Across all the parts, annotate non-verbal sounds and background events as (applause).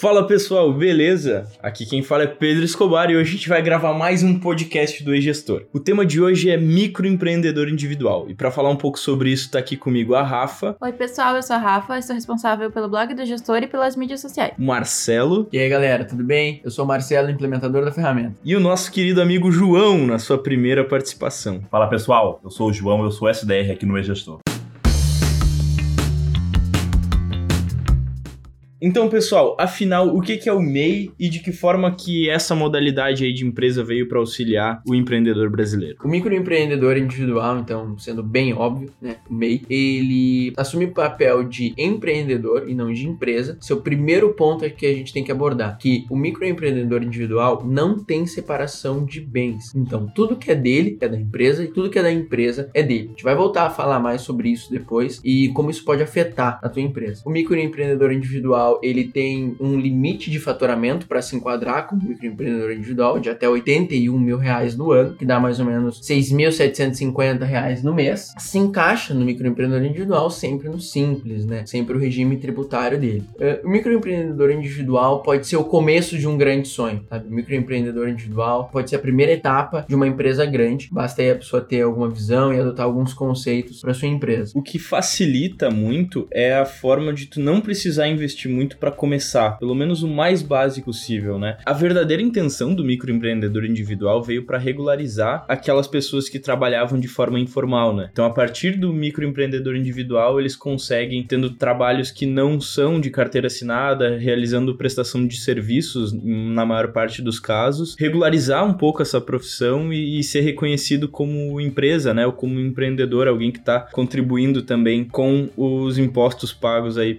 Fala pessoal, beleza? Aqui quem fala é Pedro Escobar e hoje a gente vai gravar mais um podcast do E-Gestor. O tema de hoje é microempreendedor individual e para falar um pouco sobre isso tá aqui comigo a Rafa. Oi pessoal, eu sou a Rafa, sou responsável pelo blog do gestor e pelas mídias sociais. Marcelo. E aí galera, tudo bem? Eu sou o Marcelo, implementador da ferramenta. E o nosso querido amigo João na sua primeira participação. Fala pessoal, eu sou o João, eu sou SDR aqui no E-Gestor. Então, pessoal, afinal, o que é o MEI e de que forma que essa modalidade aí de empresa veio para auxiliar o empreendedor brasileiro? O microempreendedor individual, então, sendo bem óbvio, né, o MEI, ele assume o papel de empreendedor e não de empresa. Seu primeiro ponto é que a gente tem que abordar, que o microempreendedor individual não tem separação de bens. Então, tudo que é dele é da empresa e tudo que é da empresa é dele. A gente vai voltar a falar mais sobre isso depois e como isso pode afetar a tua empresa. O microempreendedor individual individual ele tem um limite de faturamento para se enquadrar como microempreendedor individual de até 81 mil reais no ano, que dá mais ou menos 6.750 reais no mês. Se encaixa no microempreendedor individual sempre no simples, né? Sempre o regime tributário dele. Uh, o microempreendedor individual pode ser o começo de um grande sonho, sabe? O microempreendedor individual pode ser a primeira etapa de uma empresa grande. Basta aí a pessoa ter alguma visão e adotar alguns conceitos para sua empresa. O que facilita muito é a forma de tu não precisar investir muito muito para começar, pelo menos o mais básico possível, né? A verdadeira intenção do microempreendedor individual veio para regularizar aquelas pessoas que trabalhavam de forma informal, né? Então, a partir do microempreendedor individual, eles conseguem, tendo trabalhos que não são de carteira assinada, realizando prestação de serviços na maior parte dos casos, regularizar um pouco essa profissão e, e ser reconhecido como empresa, né? Ou como empreendedor, alguém que está contribuindo também com os impostos pagos aí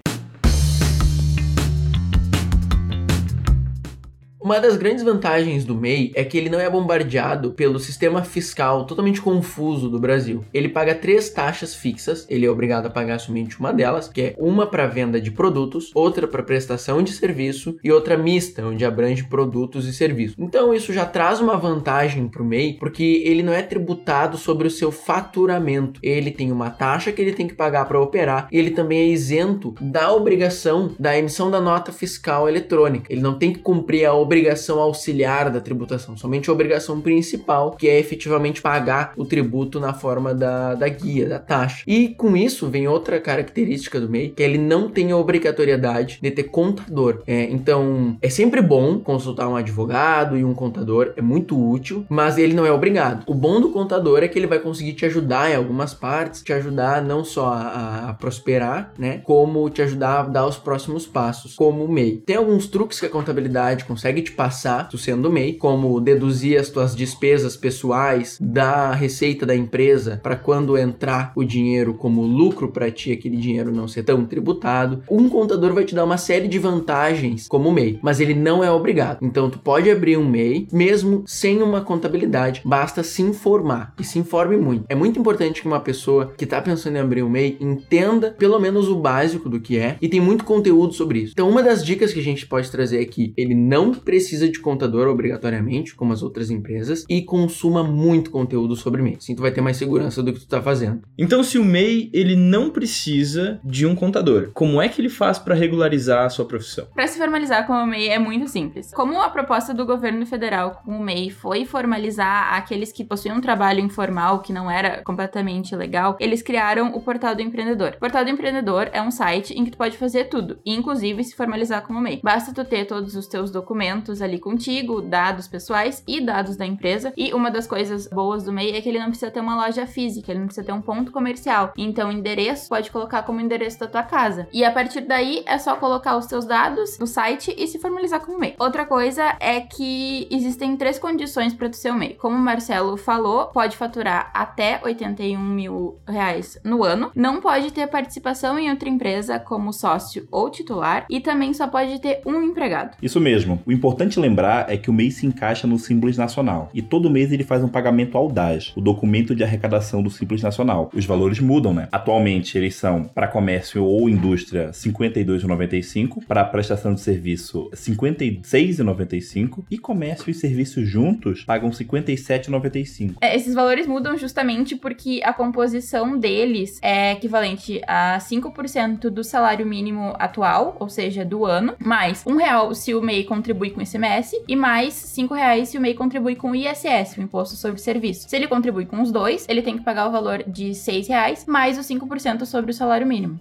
Uma das grandes vantagens do MEI é que ele não é bombardeado pelo sistema fiscal totalmente confuso do Brasil. Ele paga três taxas fixas, ele é obrigado a pagar somente uma delas, que é uma para venda de produtos, outra para prestação de serviço e outra mista, onde abrange produtos e serviços. Então isso já traz uma vantagem para o MEI, porque ele não é tributado sobre o seu faturamento. Ele tem uma taxa que ele tem que pagar para operar e ele também é isento da obrigação da emissão da nota fiscal eletrônica. Ele não tem que cumprir a obrigação obrigação auxiliar da tributação, somente a obrigação principal, que é efetivamente pagar o tributo na forma da, da guia, da taxa. E com isso vem outra característica do MEI, que ele não tem a obrigatoriedade de ter contador. É, então, é sempre bom consultar um advogado e um contador, é muito útil, mas ele não é obrigado. O bom do contador é que ele vai conseguir te ajudar em algumas partes, te ajudar não só a, a prosperar, né, como te ajudar a dar os próximos passos, como MEI. Tem alguns truques que a contabilidade consegue te te passar, tu sendo MEI, como deduzir as tuas despesas pessoais da receita da empresa para quando entrar o dinheiro como lucro para ti, aquele dinheiro não ser tão tributado. Um contador vai te dar uma série de vantagens como MEI, mas ele não é obrigado. Então tu pode abrir um MEI mesmo sem uma contabilidade, basta se informar e se informe muito. É muito importante que uma pessoa que está pensando em abrir um MEI entenda pelo menos o básico do que é e tem muito conteúdo sobre isso. Então uma das dicas que a gente pode trazer aqui, ele não precisa de contador obrigatoriamente, como as outras empresas, e consuma muito conteúdo sobre MEI. Assim tu vai ter mais segurança do que tu tá fazendo. Então, se o MEI ele não precisa de um contador, como é que ele faz para regularizar a sua profissão? Para se formalizar como MEI é muito simples. Como a proposta do governo federal com o MEI foi formalizar aqueles que possuíam um trabalho informal que não era completamente legal, eles criaram o Portal do Empreendedor. O Portal do Empreendedor é um site em que tu pode fazer tudo, inclusive se formalizar como MEI. Basta tu ter todos os teus documentos dados ali contigo, dados pessoais e dados da empresa. E uma das coisas boas do MEI é que ele não precisa ter uma loja física, ele não precisa ter um ponto comercial. Então, endereço pode colocar como endereço da tua casa. E a partir daí é só colocar os teus dados no site e se formalizar como MEI. Outra coisa é que existem três condições para o MEI. Como o Marcelo falou, pode faturar até 81 mil reais no ano, não pode ter participação em outra empresa como sócio ou titular e também só pode ter um empregado. Isso mesmo. O importante Importante lembrar é que o MEI se encaixa no Simples Nacional e todo mês ele faz um pagamento ao DAS, o documento de arrecadação do Simples Nacional. Os valores mudam, né? Atualmente eles são para comércio ou indústria R$ 52,95, para prestação de serviço R$ 56,95 e comércio e serviços juntos pagam R$ 57,95. É, esses valores mudam justamente porque a composição deles é equivalente a 5% do salário mínimo atual, ou seja, do ano, mais um real se o MEI contribui com o ICMS e mais cinco reais se o MEI contribui com o ISS, o Imposto sobre Serviço. Se ele contribui com os dois, ele tem que pagar o valor de seis reais mais os 5% sobre o salário mínimo.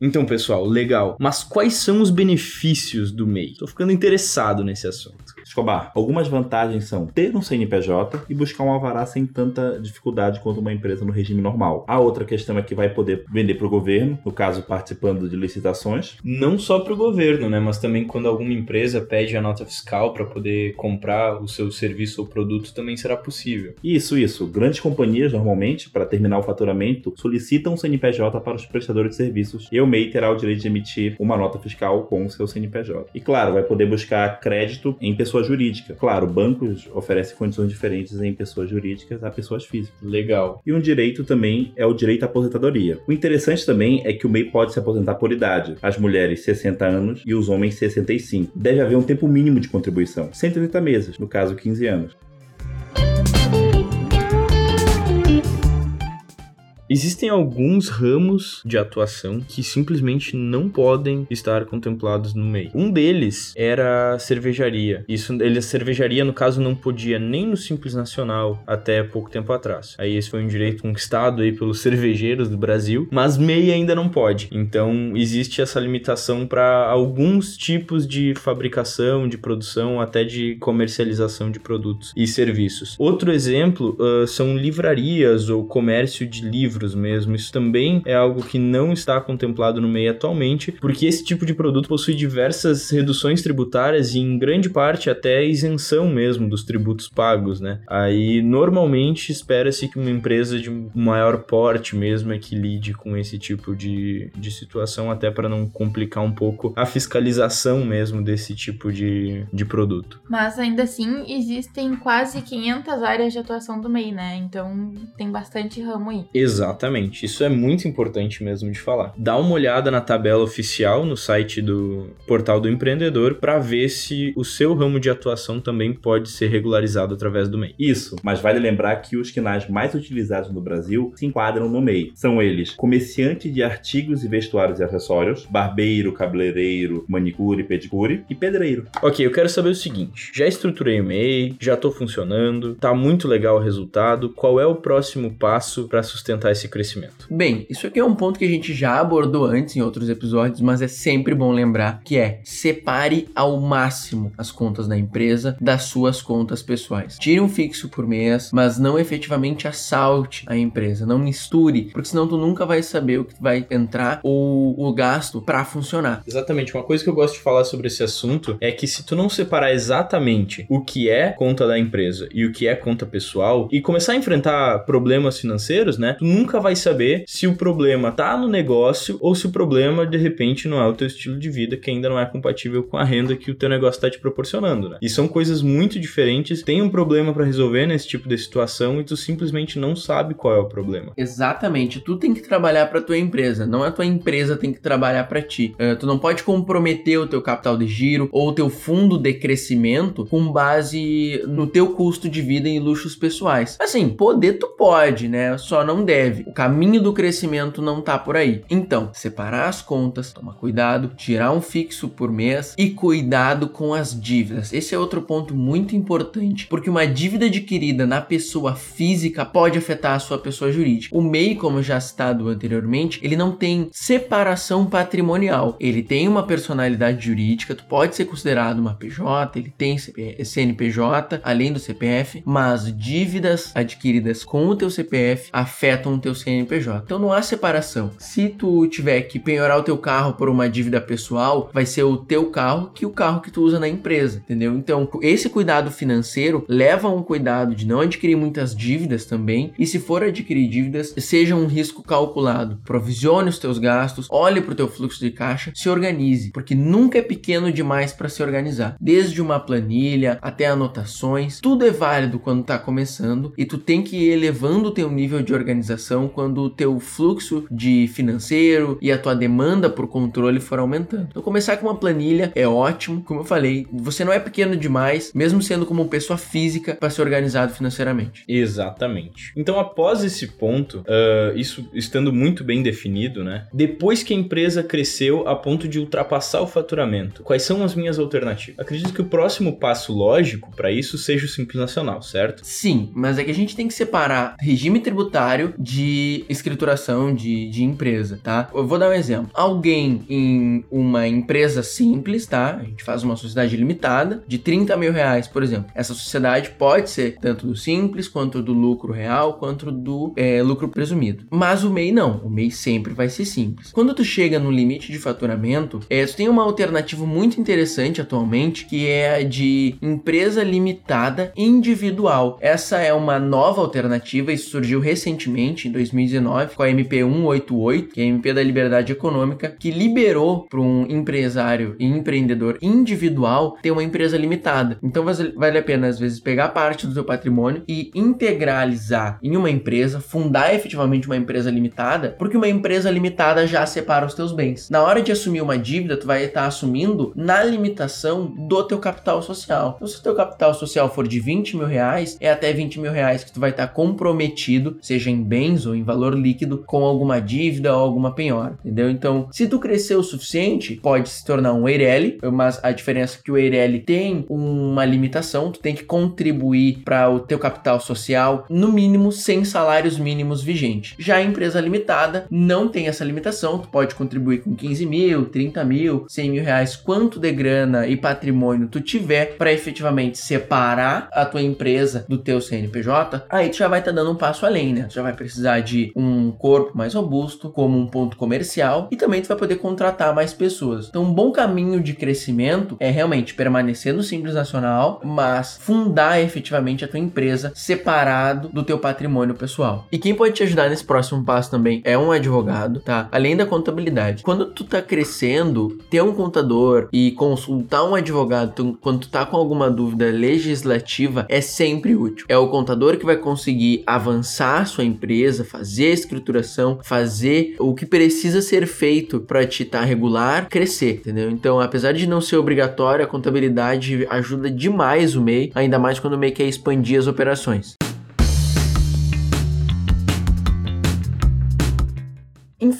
Então, pessoal, legal. Mas quais são os benefícios do MEI? Tô ficando interessado nesse assunto. Escobar, algumas vantagens são ter um CNPJ e buscar um alvará sem tanta dificuldade quanto uma empresa no regime normal. A outra questão é que vai poder vender para o governo, no caso participando de licitações. Não só para o governo, né, mas também quando alguma empresa pede a nota fiscal para poder comprar o seu serviço ou produto, também será possível. Isso, isso. Grandes companhias normalmente, para terminar o faturamento, solicitam um CNPJ para os prestadores de serviços e o MEI terá o direito de emitir uma nota fiscal com o seu CNPJ. E claro, vai poder buscar crédito em pessoas pessoa jurídica. Claro, bancos oferecem condições diferentes em pessoas jurídicas a pessoas físicas. Legal. E um direito também é o direito à aposentadoria. O interessante também é que o MEI pode se aposentar por idade. As mulheres 60 anos e os homens 65. Deve haver um tempo mínimo de contribuição, 130 meses, no caso 15 anos. Existem alguns ramos de atuação que simplesmente não podem estar contemplados no MEI. Um deles era a cervejaria. Isso, ele, a cervejaria, no caso, não podia nem no Simples Nacional até pouco tempo atrás. Aí esse foi um direito conquistado aí pelos (laughs) cervejeiros do Brasil, mas MEI ainda não pode. Então existe essa limitação para alguns tipos de fabricação, de produção, até de comercialização de produtos e serviços. Outro exemplo uh, são livrarias ou comércio de livros livros mesmo. Isso também é algo que não está contemplado no MEI atualmente, porque esse tipo de produto possui diversas reduções tributárias e, em grande parte, até isenção mesmo dos tributos pagos, né? Aí, normalmente, espera-se que uma empresa de maior porte mesmo é que lide com esse tipo de, de situação, até para não complicar um pouco a fiscalização mesmo desse tipo de, de produto. Mas, ainda assim, existem quase 500 áreas de atuação do MEI, né? Então, tem bastante ramo aí. Exato. Exatamente, isso é muito importante mesmo de falar. Dá uma olhada na tabela oficial no site do Portal do Empreendedor para ver se o seu ramo de atuação também pode ser regularizado através do MEI. Isso, mas vale lembrar que os quinais mais utilizados no Brasil se enquadram no MEI. São eles comerciante de artigos e vestuários e acessórios, barbeiro, cabeleireiro, manicure, pedicure e pedreiro. Ok, eu quero saber o seguinte: já estruturei o MEI, já estou funcionando, tá muito legal o resultado. Qual é o próximo passo para sustentar esse esse crescimento? Bem, isso aqui é um ponto que a gente já abordou antes em outros episódios, mas é sempre bom lembrar que é separe ao máximo as contas da empresa das suas contas pessoais. Tire um fixo por mês, mas não efetivamente assalte a empresa, não misture, porque senão tu nunca vai saber o que vai entrar ou o gasto para funcionar. Exatamente, uma coisa que eu gosto de falar sobre esse assunto é que se tu não separar exatamente o que é conta da empresa e o que é conta pessoal e começar a enfrentar problemas financeiros, né? Tu nunca nunca vai saber se o problema tá no negócio ou se o problema de repente não é o teu estilo de vida que ainda não é compatível com a renda que o teu negócio está te proporcionando, né? E são coisas muito diferentes. Tem um problema para resolver nesse tipo de situação e tu simplesmente não sabe qual é o problema. Exatamente. Tu tem que trabalhar para tua empresa, não a tua empresa tem que trabalhar para ti. Uh, tu não pode comprometer o teu capital de giro ou o teu fundo de crescimento com base no teu custo de vida e luxos pessoais. Assim, poder tu pode, né? Só não deve. O caminho do crescimento não tá por aí. Então, separar as contas, tomar cuidado, tirar um fixo por mês e cuidado com as dívidas. Esse é outro ponto muito importante, porque uma dívida adquirida na pessoa física pode afetar a sua pessoa jurídica. O MEI, como já citado anteriormente, ele não tem separação patrimonial. Ele tem uma personalidade jurídica, tu pode ser considerado uma PJ, ele tem CNPJ, além do CPF, mas dívidas adquiridas com o teu CPF afetam teu CNPJ. Então não há separação. Se tu tiver que penhorar o teu carro por uma dívida pessoal, vai ser o teu carro que o carro que tu usa na empresa, entendeu? Então, esse cuidado financeiro leva a um cuidado de não adquirir muitas dívidas também, e se for adquirir dívidas, seja um risco calculado. Provisione os teus gastos, olhe para o teu fluxo de caixa, se organize, porque nunca é pequeno demais para se organizar. Desde uma planilha até anotações, tudo é válido quando está começando e tu tem que ir elevando o teu nível de organização quando o teu fluxo de financeiro e a tua demanda por controle for aumentando. Então começar com uma planilha é ótimo, como eu falei, você não é pequeno demais, mesmo sendo como pessoa física para ser organizado financeiramente. Exatamente. Então após esse ponto, uh, isso estando muito bem definido, né? Depois que a empresa cresceu a ponto de ultrapassar o faturamento, quais são as minhas alternativas? Acredito que o próximo passo lógico para isso seja o Simples Nacional, certo? Sim, mas é que a gente tem que separar regime tributário de escrituração de, de empresa, tá? Eu vou dar um exemplo. Alguém em uma empresa simples, tá? A gente faz uma sociedade limitada de 30 mil reais, por exemplo. Essa sociedade pode ser tanto do simples, quanto do lucro real, quanto do é, lucro presumido. Mas o MEI não. O MEI sempre vai ser simples. Quando tu chega no limite de faturamento, é, tu tem uma alternativa muito interessante atualmente, que é a de empresa limitada individual. Essa é uma nova alternativa e surgiu recentemente, em 2019, com a MP 188, que é a MP da Liberdade Econômica, que liberou para um empresário e empreendedor individual ter uma empresa limitada. Então vale a pena, às vezes, pegar parte do seu patrimônio e integralizar em uma empresa, fundar efetivamente uma empresa limitada, porque uma empresa limitada já separa os teus bens. Na hora de assumir uma dívida, tu vai estar assumindo na limitação do teu capital social. Então, se o teu capital social for de 20 mil reais, é até 20 mil reais que tu vai estar comprometido, seja em bens ou em valor líquido, com alguma dívida ou alguma penhora, entendeu? Então, se tu crescer o suficiente, pode se tornar um EIRELI, mas a diferença é que o EIRELI tem uma limitação, tu tem que contribuir para o teu capital social, no mínimo 100 salários mínimos vigentes. Já a empresa limitada não tem essa limitação, tu pode contribuir com 15 mil, 30 mil, 100 mil reais, quanto de grana e patrimônio tu tiver para efetivamente separar a tua empresa do teu CNPJ, aí tu já vai estar tá dando um passo além, né? Tu já vai precisar de um corpo mais robusto, como um ponto comercial, e também tu vai poder contratar mais pessoas. Então, um bom caminho de crescimento é realmente permanecer no Simples Nacional, mas fundar efetivamente a tua empresa separado do teu patrimônio pessoal. E quem pode te ajudar nesse próximo passo também é um advogado, tá? Além da contabilidade. Quando tu tá crescendo, ter um contador e consultar um advogado tu, quando tu tá com alguma dúvida legislativa é sempre útil. É o contador que vai conseguir avançar sua empresa, fazer a fazer o que precisa ser feito para te estar tá regular, crescer, entendeu? Então, apesar de não ser obrigatório, a contabilidade ajuda demais o MEI, ainda mais quando o MEI quer expandir as operações.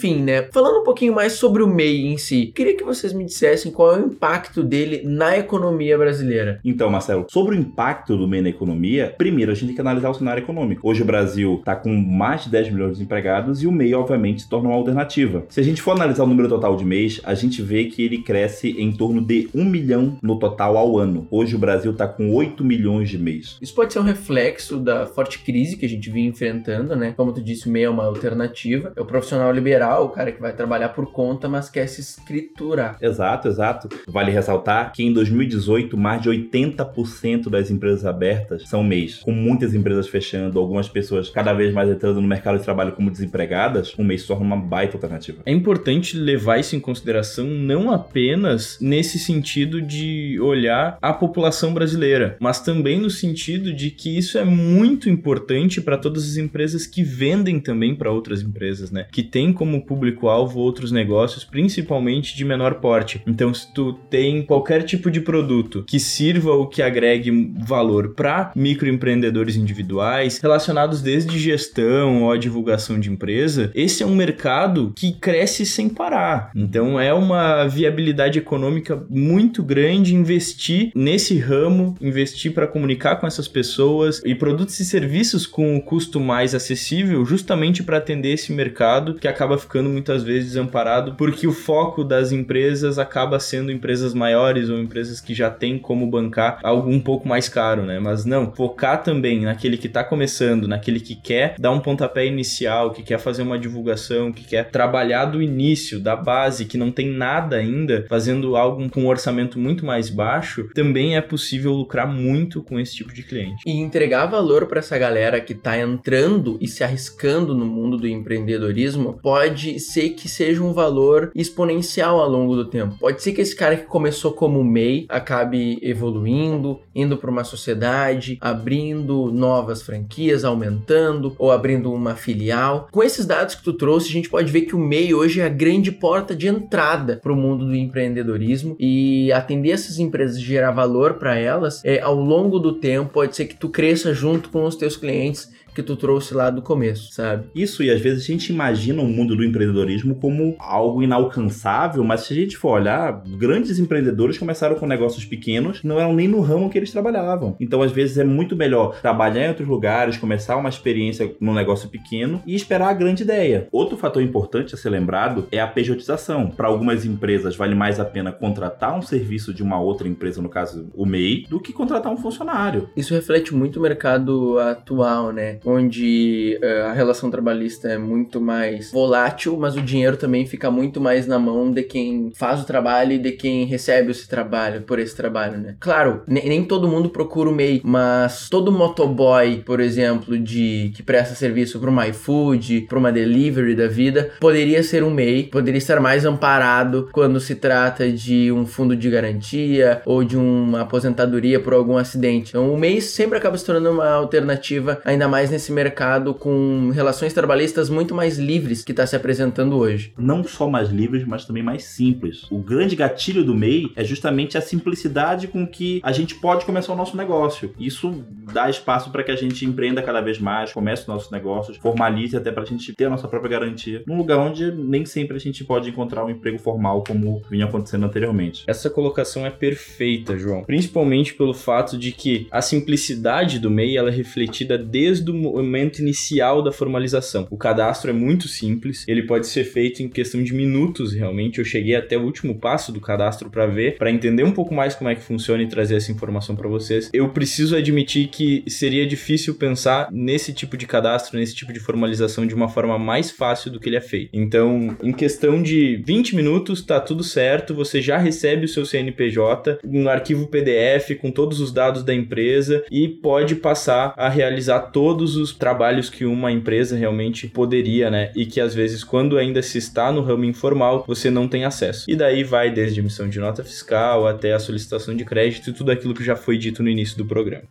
Enfim, né? Falando um pouquinho mais sobre o MEI em si, queria que vocês me dissessem qual é o impacto dele na economia brasileira. Então, Marcelo, sobre o impacto do MEI na economia, primeiro a gente tem que analisar o cenário econômico. Hoje o Brasil está com mais de 10 milhões de empregados e o MEI, obviamente, se torna uma alternativa. Se a gente for analisar o número total de MEIs, a gente vê que ele cresce em torno de 1 milhão no total ao ano. Hoje o Brasil está com 8 milhões de MEIs. Isso pode ser um reflexo da forte crise que a gente vinha enfrentando, né? Como tu disse, o MEI é uma alternativa. É o profissional liberal o cara que vai trabalhar por conta, mas quer se escriturar. Exato, exato. Vale ressaltar que em 2018, mais de 80% das empresas abertas são MEIs, com muitas empresas fechando, algumas pessoas cada vez mais entrando no mercado de trabalho como desempregadas, o MEI se torna uma baita alternativa. É importante levar isso em consideração não apenas nesse sentido de olhar a população brasileira, mas também no sentido de que isso é muito importante para todas as empresas que vendem também para outras empresas, né? Que tem como público-alvo outros negócios, principalmente de menor porte. Então, se tu tem qualquer tipo de produto que sirva ou que agregue valor para microempreendedores individuais, relacionados desde gestão ou a divulgação de empresa, esse é um mercado que cresce sem parar. Então, é uma viabilidade econômica muito grande investir nesse ramo, investir para comunicar com essas pessoas e produtos e serviços com o custo mais acessível, justamente para atender esse mercado que acaba acaba ficando muitas vezes desamparado porque o foco das empresas acaba sendo empresas maiores ou empresas que já têm como bancar algo um pouco mais caro, né? Mas não, focar também naquele que está começando, naquele que quer dar um pontapé inicial, que quer fazer uma divulgação, que quer trabalhar do início, da base, que não tem nada ainda, fazendo algo com um orçamento muito mais baixo, também é possível lucrar muito com esse tipo de cliente. E entregar valor para essa galera que está entrando e se arriscando no mundo do empreendedorismo pode ser que seja um valor exponencial ao longo do tempo. Pode ser que esse cara que começou como MEI acabe evoluindo, indo para uma sociedade, abrindo novas franquias, aumentando ou abrindo uma filial. Com esses dados que tu trouxe, a gente pode ver que o MEI hoje é a grande porta de entrada para o mundo do empreendedorismo e atender essas empresas, gerar valor para elas, é, ao longo do tempo pode ser que tu cresça junto com os teus clientes que tu trouxe lá do começo, sabe? Isso, e às vezes a gente imagina o mundo do empreendedorismo como algo inalcançável, mas se a gente for olhar, grandes empreendedores começaram com negócios pequenos, não eram nem no ramo que eles trabalhavam. Então, às vezes, é muito melhor trabalhar em outros lugares, começar uma experiência num negócio pequeno e esperar a grande ideia. Outro fator importante a ser lembrado é a pejotização. Para algumas empresas, vale mais a pena contratar um serviço de uma outra empresa, no caso o MEI, do que contratar um funcionário. Isso reflete muito o mercado atual, né? Onde uh, a relação trabalhista é muito mais volátil, mas o dinheiro também fica muito mais na mão de quem faz o trabalho e de quem recebe esse trabalho, por esse trabalho, né? Claro, nem todo mundo procura o MEI, mas todo motoboy, por exemplo, de que presta serviço para uma iFood, para uma delivery da vida, poderia ser um MEI, poderia estar mais amparado quando se trata de um fundo de garantia ou de uma aposentadoria por algum acidente. Então, o MEI sempre acaba se tornando uma alternativa ainda mais nesse mercado com relações trabalhistas muito mais livres que está se apresentando hoje. Não só mais livres, mas também mais simples. O grande gatilho do MEI é justamente a simplicidade com que a gente pode começar o nosso negócio. Isso dá espaço para que a gente empreenda cada vez mais, comece os nossos negócios, formalize até para a gente ter a nossa própria garantia, num lugar onde nem sempre a gente pode encontrar um emprego formal como vinha acontecendo anteriormente. Essa colocação é perfeita, João, principalmente pelo fato de que a simplicidade do MEI ela é refletida desde o momento inicial da formalização. O cadastro é muito simples, ele pode ser feito em questão de minutos, realmente. Eu cheguei até o último passo do cadastro para ver, para entender um pouco mais como é que funciona e trazer essa informação para vocês. Eu preciso admitir que seria difícil pensar nesse tipo de cadastro, nesse tipo de formalização de uma forma mais fácil do que ele é feito. Então, em questão de 20 minutos, tá tudo certo, você já recebe o seu CNPJ, um arquivo PDF com todos os dados da empresa e pode passar a realizar todos todos os trabalhos que uma empresa realmente poderia, né? E que às vezes, quando ainda se está no ramo informal, você não tem acesso. E daí vai desde emissão de nota fiscal até a solicitação de crédito e tudo aquilo que já foi dito no início do programa.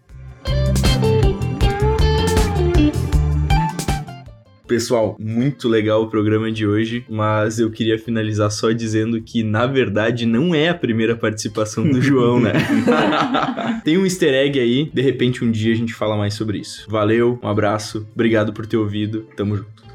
Pessoal, muito legal o programa de hoje, mas eu queria finalizar só dizendo que, na verdade, não é a primeira participação do João, né? (laughs) Tem um easter egg aí, de repente um dia a gente fala mais sobre isso. Valeu, um abraço, obrigado por ter ouvido, tamo junto.